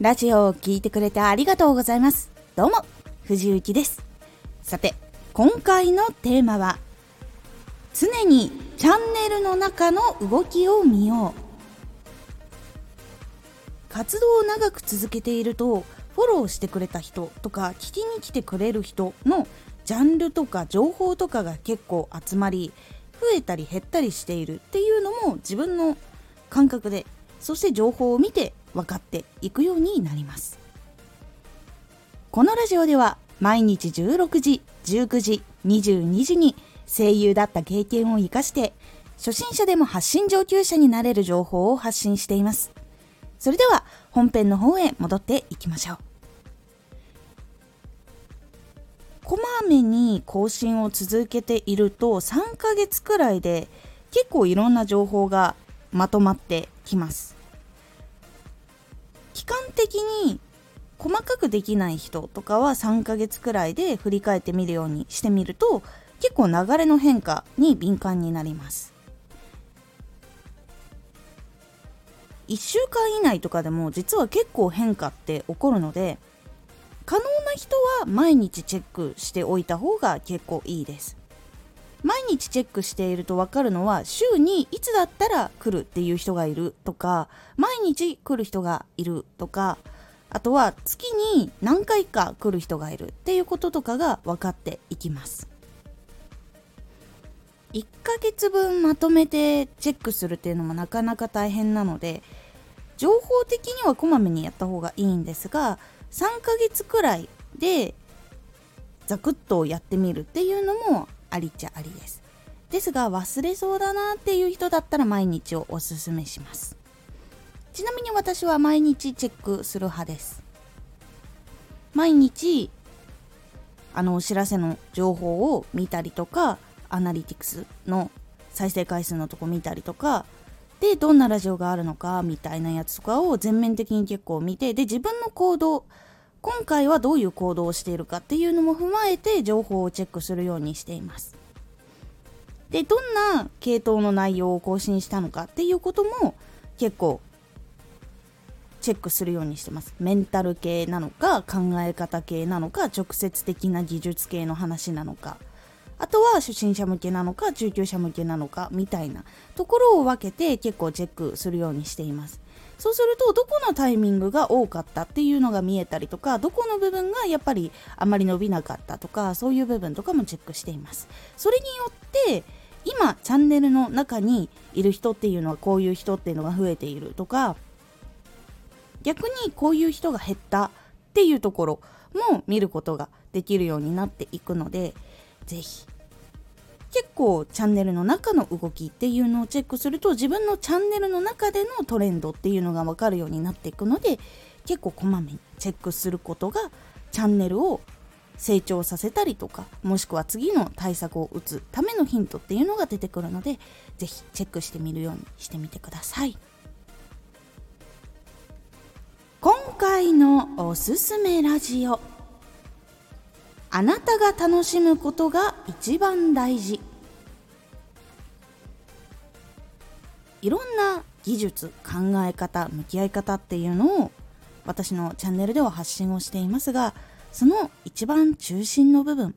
ラジオを聴いてくれてありがとうございます。どうも、藤幸です。さて、今回のテーマは、常にチャンネルの中の動きを見よう。活動を長く続けていると、フォローしてくれた人とか、聞きに来てくれる人のジャンルとか情報とかが結構集まり、増えたり減ったりしているっていうのも自分の感覚でそして情報を見て分かっていくようになります。このラジオでは毎日16時19時22時に声優だった経験を生かして初心者でも発信上級者になれる情報を発信しています。それでは本編の方へ戻っていきましょう。こまめに更新を続けていると3ヶ月くらいで結構いろんな情報がまとまってきます。期間的に細かくできない人とかは3ヶ月くらいで振り返ってみるようにしてみると結構流れの変化に敏感になります。1週間以内とかでも実は結構変化って起こるので可能な人は毎日チェックしておいた方が結構いいです。毎日チェックしていると分かるのは週にいつだったら来るっていう人がいるとか毎日来る人がいるとかあとは月に何回か来る人がいるっていうこととかが分かっていきます。1ヶ月分まとめてチェックするっていうのもなかなか大変なので情報的にはこまめにやった方がいいんですが3ヶ月くらいでザクッとやってみるっていうのもありっちゃありです。ですが忘れそうだなっていう人だったら毎日をおすすめします。ちなみに私は毎日チェックする派です。毎日あのお知らせの情報を見たりとかアナリティクスの再生回数のとこ見たりとかでどんなラジオがあるのかみたいなやつとかを全面的に結構見てで自分の行動今回はどういう行動をしているかっていうのも踏まえて情報をチェックするようにしています。でどんな系統の内容を更新したのかっていうことも結構チェックするようにしてます。メンタル系なのか考え方系なのか直接的な技術系の話なのか。あとは初心者向けなのか中級者向けなのかみたいなところを分けて結構チェックするようにしています。そうするとどこのタイミングが多かったっていうのが見えたりとかどこの部分がやっぱりあまり伸びなかったとかそういう部分とかもチェックしています。それによって今チャンネルの中にいる人っていうのはこういう人っていうのが増えているとか逆にこういう人が減ったっていうところも見ることができるようになっていくので是非結構チャンネルの中の動きっていうのをチェックすると自分のチャンネルの中でのトレンドっていうのが分かるようになっていくので結構こまめにチェックすることがチャンネルを成長させたりとかもしくは次の対策を打つためのヒントっていうのが出てくるので是非チェックしてみるようにしてみてください。今回のおすすめラジオ。あなたが楽しむことが一番大事。いろんな技術考え方向き合い方っていうのを私のチャンネルでは発信をしていますがその一番中心の部分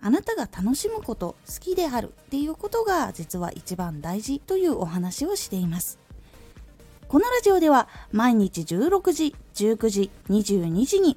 あなたが楽しむこと好きであるっていうことが実は一番大事というお話をしています。このラジオでは毎日16時19時22時に